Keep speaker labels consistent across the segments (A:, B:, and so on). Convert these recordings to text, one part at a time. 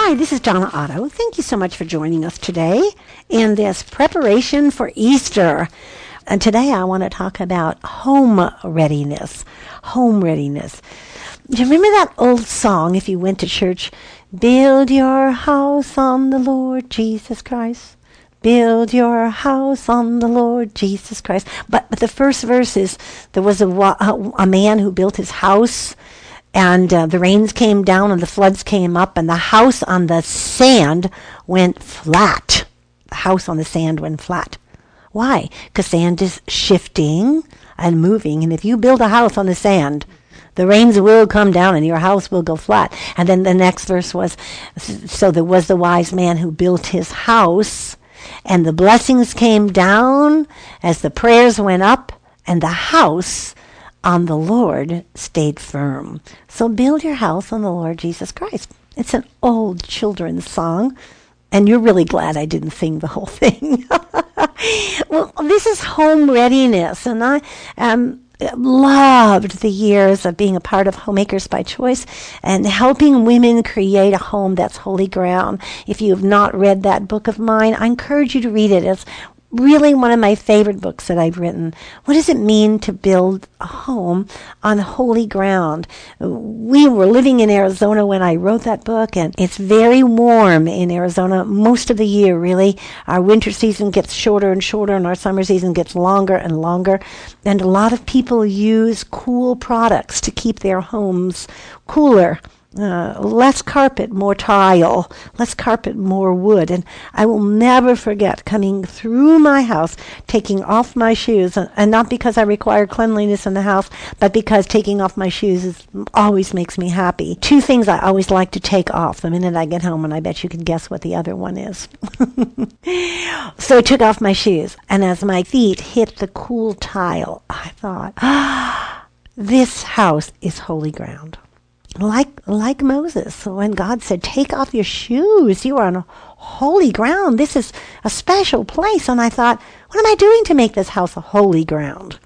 A: Hi, this is Donna Otto. Thank you so much for joining us today in this preparation for Easter. And today I want to talk about home readiness. Home readiness. Do you remember that old song if you went to church? Build your house on the Lord Jesus Christ. Build your house on the Lord Jesus Christ. But, but the first verse is there was a, a man who built his house and uh, the rains came down and the floods came up and the house on the sand went flat. The house on the sand went flat. Why? Because sand is shifting and moving. And if you build a house on the sand, the rains will come down and your house will go flat. And then the next verse was, so there was the wise man who built his house and the blessings came down as the prayers went up and the house on the Lord stayed firm. So build your house on the Lord Jesus Christ. It's an old children's song, and you're really glad I didn't sing the whole thing. well, this is home readiness, and I um, loved the years of being a part of Homemakers by Choice and helping women create a home that's holy ground. If you have not read that book of mine, I encourage you to read it. It's really one of my favorite books that I've written. What does it mean to build a home on holy ground? We were living in Arizona when I wrote that book, and it's very warm in Arizona most of the year, really. Our winter season gets shorter and shorter, and our summer season gets longer and longer. And a lot of people use cool products to keep their homes cooler uh, less carpet, more tile, less carpet, more wood. And I will never forget coming through my house, taking off my shoes, and, and, not because I require cleanliness in the house, but because taking off my shoes is, always makes me happy. Two things I always like to take off the minute I get home, and I bet you can guess what the other one is. so I took off my shoes, and as my feet hit the cool tile, I thought, ah, this house is holy ground like like Moses when God said, "Take off your shoes. You are on holy ground. This is a special place." And I thought, "What am I doing to make this house a holy ground?"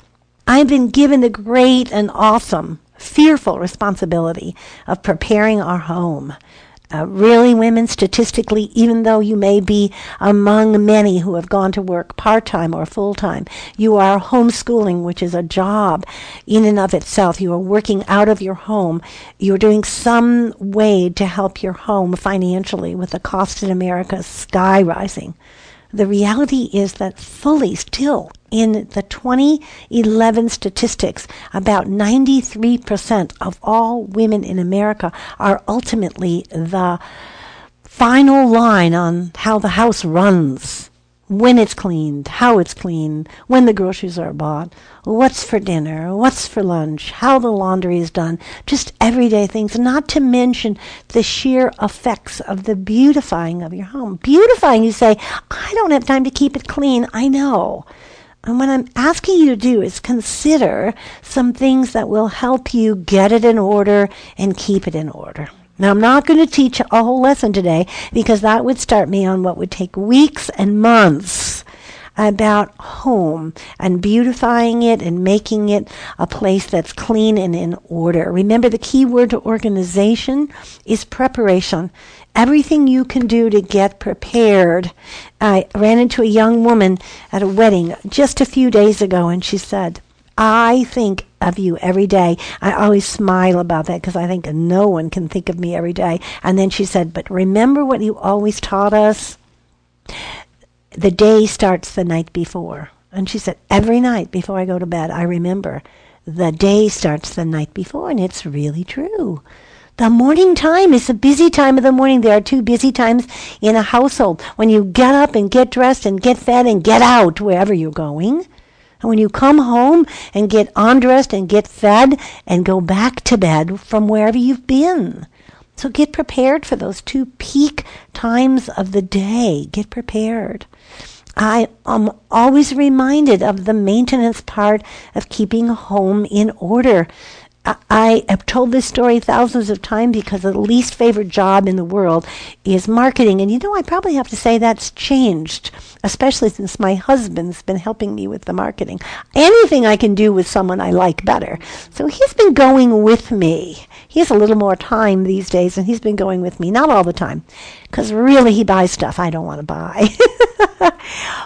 A: I've been given the great and awesome, fearful responsibility of preparing our home uh, really, women, statistically, even though you may be among many who have gone to work part time or full time, you are homeschooling, which is a job in and of itself. You are working out of your home. You're doing some way to help your home financially with the cost in America sky rising. The reality is that fully still in the 2011 statistics, about 93% of all women in America are ultimately the final line on how the house runs when it's cleaned, how it's cleaned, when the groceries are bought, what's for dinner, what's for lunch, how the laundry is done, just everyday things, not to mention the sheer effects of the beautifying of your home. Beautifying, you say, I don't have time to keep it clean. I know. And what I'm asking you to do is consider some things that will help you get it in order and keep it in order. Now, I'm not going to teach a whole lesson today because that would start me on what would take weeks and months about home and beautifying it and making it a place that's clean and in order. Remember, the key word to organization is preparation. Everything you can do to get prepared. I ran into a young woman at a wedding just a few days ago, and she said, I think of you every day. I always smile about that because I think no one can think of me every day. And then she said, But remember what you always taught us? The day starts the night before. And she said, Every night before I go to bed, I remember the day starts the night before. And it's really true. The morning time is a busy time of the morning. There are two busy times in a household when you get up and get dressed and get fed and get out wherever you're going. And when you come home and get undressed and get fed and go back to bed from wherever you've been. So get prepared for those two peak times of the day. Get prepared. I am always reminded of the maintenance part of keeping home in order. I have told this story thousands of times because the least favorite job in the world is marketing. And you know, I probably have to say that's changed, especially since my husband's been helping me with the marketing. Anything I can do with someone I like better. So he's been going with me. He has a little more time these days, and he's been going with me, not all the time, because really he buys stuff I don't want to buy.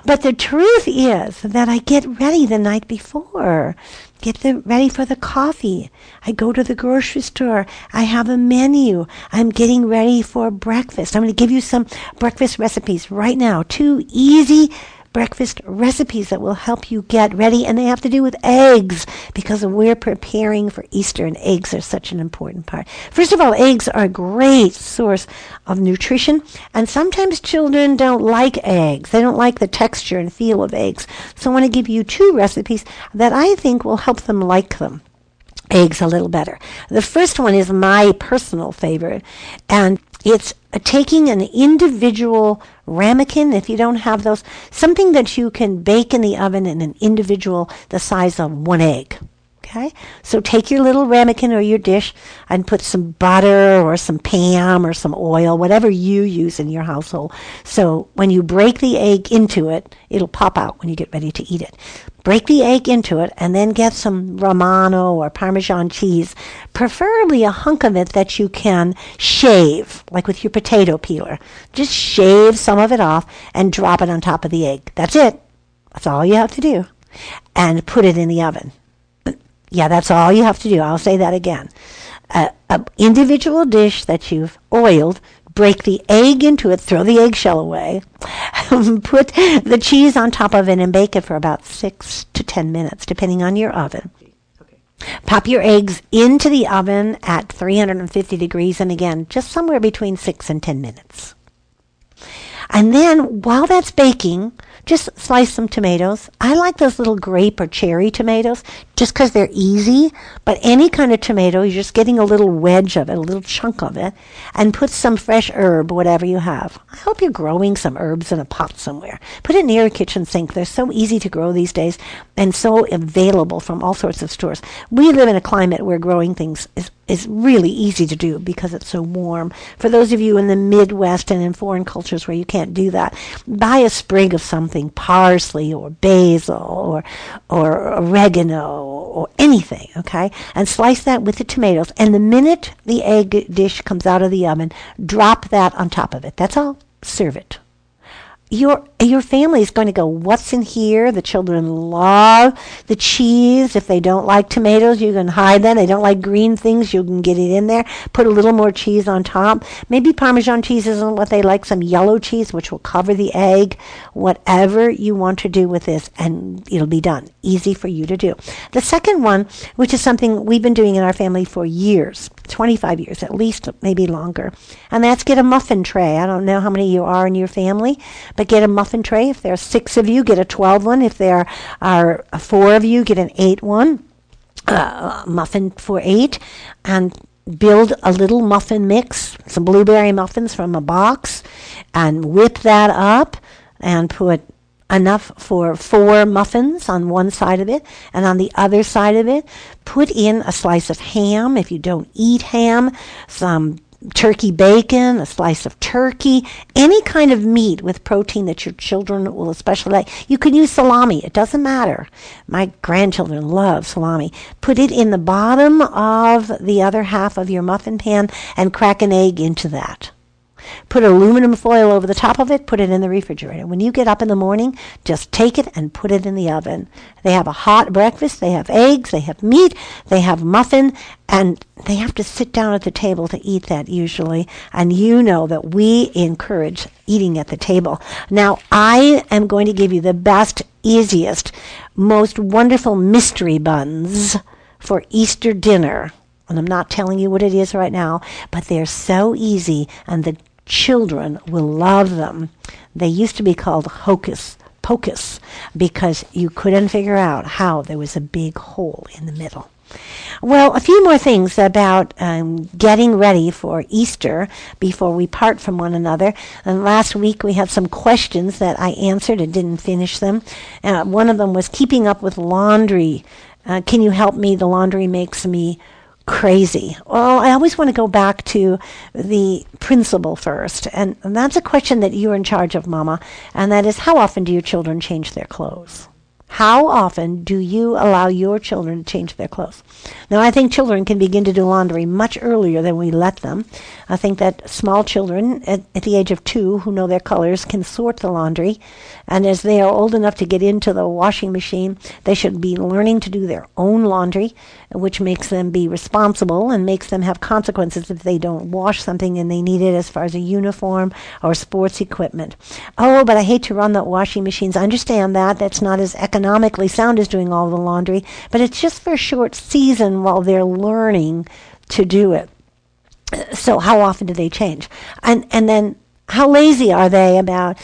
A: but the truth is that I get ready the night before get the, ready for the coffee. I go to the grocery store. I have a menu. I'm getting ready for breakfast. I'm going to give you some breakfast recipes right now. Two easy breakfast recipes that will help you get ready, and they have to do with eggs because we're preparing for Easter, and eggs are such an important part. First of all, eggs are a great source of nutrition, and sometimes children don't like eggs. They don't like the texture and feel of eggs. So I want to give you two recipes that I think will help them like them eggs a little better. The first one is my personal favorite, and it's taking an individual ramekin, if you don't have those, something that you can bake in the oven in an individual the size of one egg. Okay? So take your little ramekin or your dish and put some butter or some Pam or some oil, whatever you use in your household. So when you break the egg into it, it'll pop out when you get ready to eat it. Break the egg into it and then get some Romano or Parmesan cheese, preferably a hunk of it that you can shave, like with your potato peeler. Just shave some of it off and drop it on top of the egg. That's it. That's all you have to do. And put it in the oven. Yeah, that's all you have to do. I'll say that again. An individual dish that you've oiled, break the egg into it, throw the eggshell away, put the cheese on top of it, and bake it for about six to ten minutes, depending on your oven. Pop your eggs into the oven at 350 degrees, and again, just somewhere between six and ten minutes. And then while that's baking, just slice some tomatoes. I like those little grape or cherry tomatoes just because they're easy. But any kind of tomato, you're just getting a little wedge of it, a little chunk of it, and put some fresh herb, whatever you have. I hope you're growing some herbs in a pot somewhere. Put it near a kitchen sink. They're so easy to grow these days and so available from all sorts of stores. We live in a climate where growing things is is really easy to do because it's so warm. For those of you in the Midwest and in foreign cultures where you can't do that, buy a sprig of something, parsley or basil or or oregano or anything, okay? And slice that with the tomatoes. And the minute the egg dish comes out of the oven, drop that on top of it. That's all. Serve it your your family is going to go what's in here? The children love the cheese. If they don't like tomatoes you can hide them they don't like green things you can get it in there. Put a little more cheese on top. Maybe parmesan cheese isn't what they like some yellow cheese which will cover the egg. Whatever you want to do with this and it'll be done. Easy for you to do. The second one which is something we've been doing in our family for years 25 years at least maybe longer and that's get a muffin tray. I don't know how many you are in your family but get a muffin tray. If there are six of you, get a 12 one. If there are four of you, get an eight one. Uh, muffin for eight. And build a little muffin mix, some blueberry muffins from a box, and whip that up and put enough for four muffins on one side of it, and on the other side of it, put in a slice of ham if you don't eat ham, some turkey bacon, a slice of turkey, any kind of meat with protein that your children will especially like. You can use salami, it doesn't matter. My grandchildren love salami. Put it in the bottom of the other half of your muffin pan and crack an egg into that. Put aluminum foil over the top of it, put it in the refrigerator. When you get up in the morning, just take it and put it in the oven. They have a hot breakfast, they have eggs, they have meat, they have muffin, and they have to sit down at the table to eat that usually. And you know that we encourage eating at the table. Now, I am going to give you the best, easiest, most wonderful mystery buns for Easter dinner. And I'm not telling you what it is right now, but they're so easy and the children will love them. They used to be called hocus pocus because you couldn't figure out how there was a big hole in the middle. Well, a few more things about um, getting ready for Easter before we part from one another. And last week we had some questions that I answered and didn't finish them. Uh, one of them was keeping up with laundry. Uh, can you help me? The laundry makes me crazy? Well, I always want to go back to the principle first. And that's a question that you're in charge of, Mama. And that is how often do your children change their clothes? How often do you allow your children to change their clothes? Now, I think children can begin to do laundry much earlier than we let them. I think that small children at, at, the age of two who know their colors can sort the laundry. And as they are old enough to get into the washing machine, they should be learning to do their own laundry, which makes them be responsible and makes them have consequences if they don't wash something and they need it as far as a uniform or sports equipment. Oh, but I hate to run the washing machines. I understand that. That's not as economically sound as doing all the laundry, but it's just for a short season while they're learning to do it so how often do they change? And and then how lazy are they about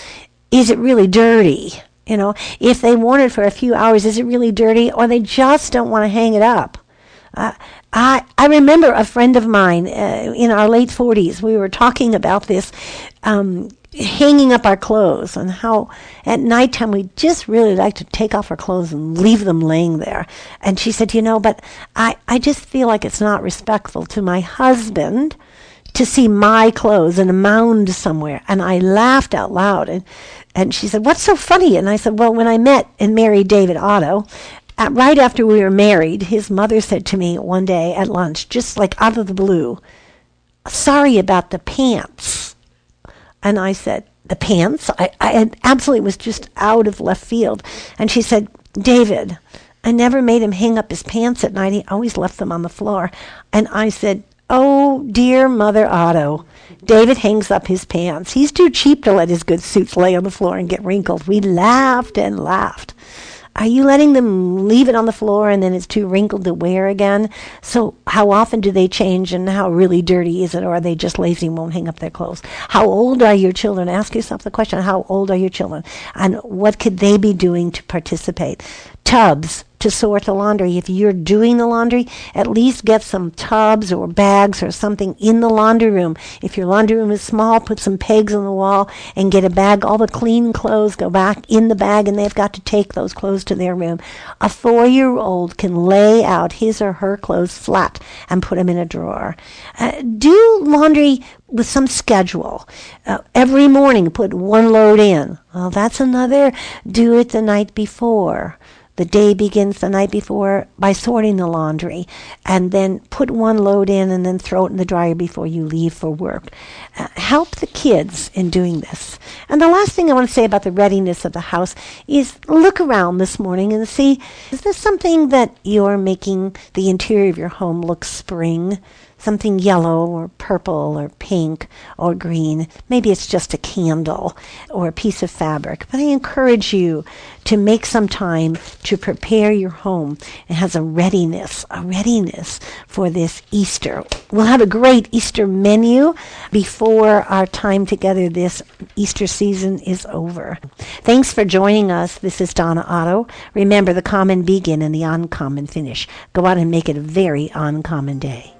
A: is it really dirty? You know, if they worn it for a few hours, is it really dirty, or they just don't want to hang it up? Uh, I I remember a friend of mine uh, in our late forties. We were talking about this. Um, hanging up our clothes and how at nighttime we just really like to take off our clothes and leave them laying there. And she said, you know, but I, I just feel like it's not respectful to my husband to see my clothes in a mound somewhere. And I laughed out loud. And, and she said, what's so funny? And I said, well, when I met and married David Otto, at, right after we were married, his mother said to me one day at lunch, just like out of the blue, sorry about the pants. And I said, The pants? I, I absolutely was just out of left field. And she said, David, I never made him hang up his pants at night. He always left them on the floor. And I said, Oh, dear Mother Otto. David hangs up his pants. He's too cheap to let his good suits lay on the floor and get wrinkled. We laughed and laughed. Are you letting them leave it on the floor and then it's too wrinkled to wear again? So how often do they change and how really dirty is it or are they just lazy and won't hang up their clothes? How old are your children? Ask yourself the question, how old are your children? And what could they be doing to participate? Tubs, to sort the laundry. If you're doing the laundry, at least get some tubs or bags or something in the laundry room. If your laundry room is small, put some pegs on the wall and get a bag. All the clean clothes go back in the bag and they've got to take those clothes to their room. A four year old can lay out his or her clothes flat and put them in a drawer. Uh, do laundry with some schedule. Uh, every morning, put one load in. Well, that's another do it the night before. The day begins the night before by sorting the laundry and then put one load in and then throw it in the dryer before you leave for work. Uh, help the kids in doing this. And the last thing I want to say about the readiness of the house is look around this morning and see is there something that you're making the interior of your home look spring? Something yellow or purple or pink or green. Maybe it's just a candle or a piece of fabric. But I encourage you to make some time to prepare your home. It has a readiness, a readiness for this Easter. We'll have a great Easter menu before our time together this Easter season is over. Thanks for joining us. This is Donna Otto. Remember, the common begin and the uncommon finish. Go out and make it a very uncommon day.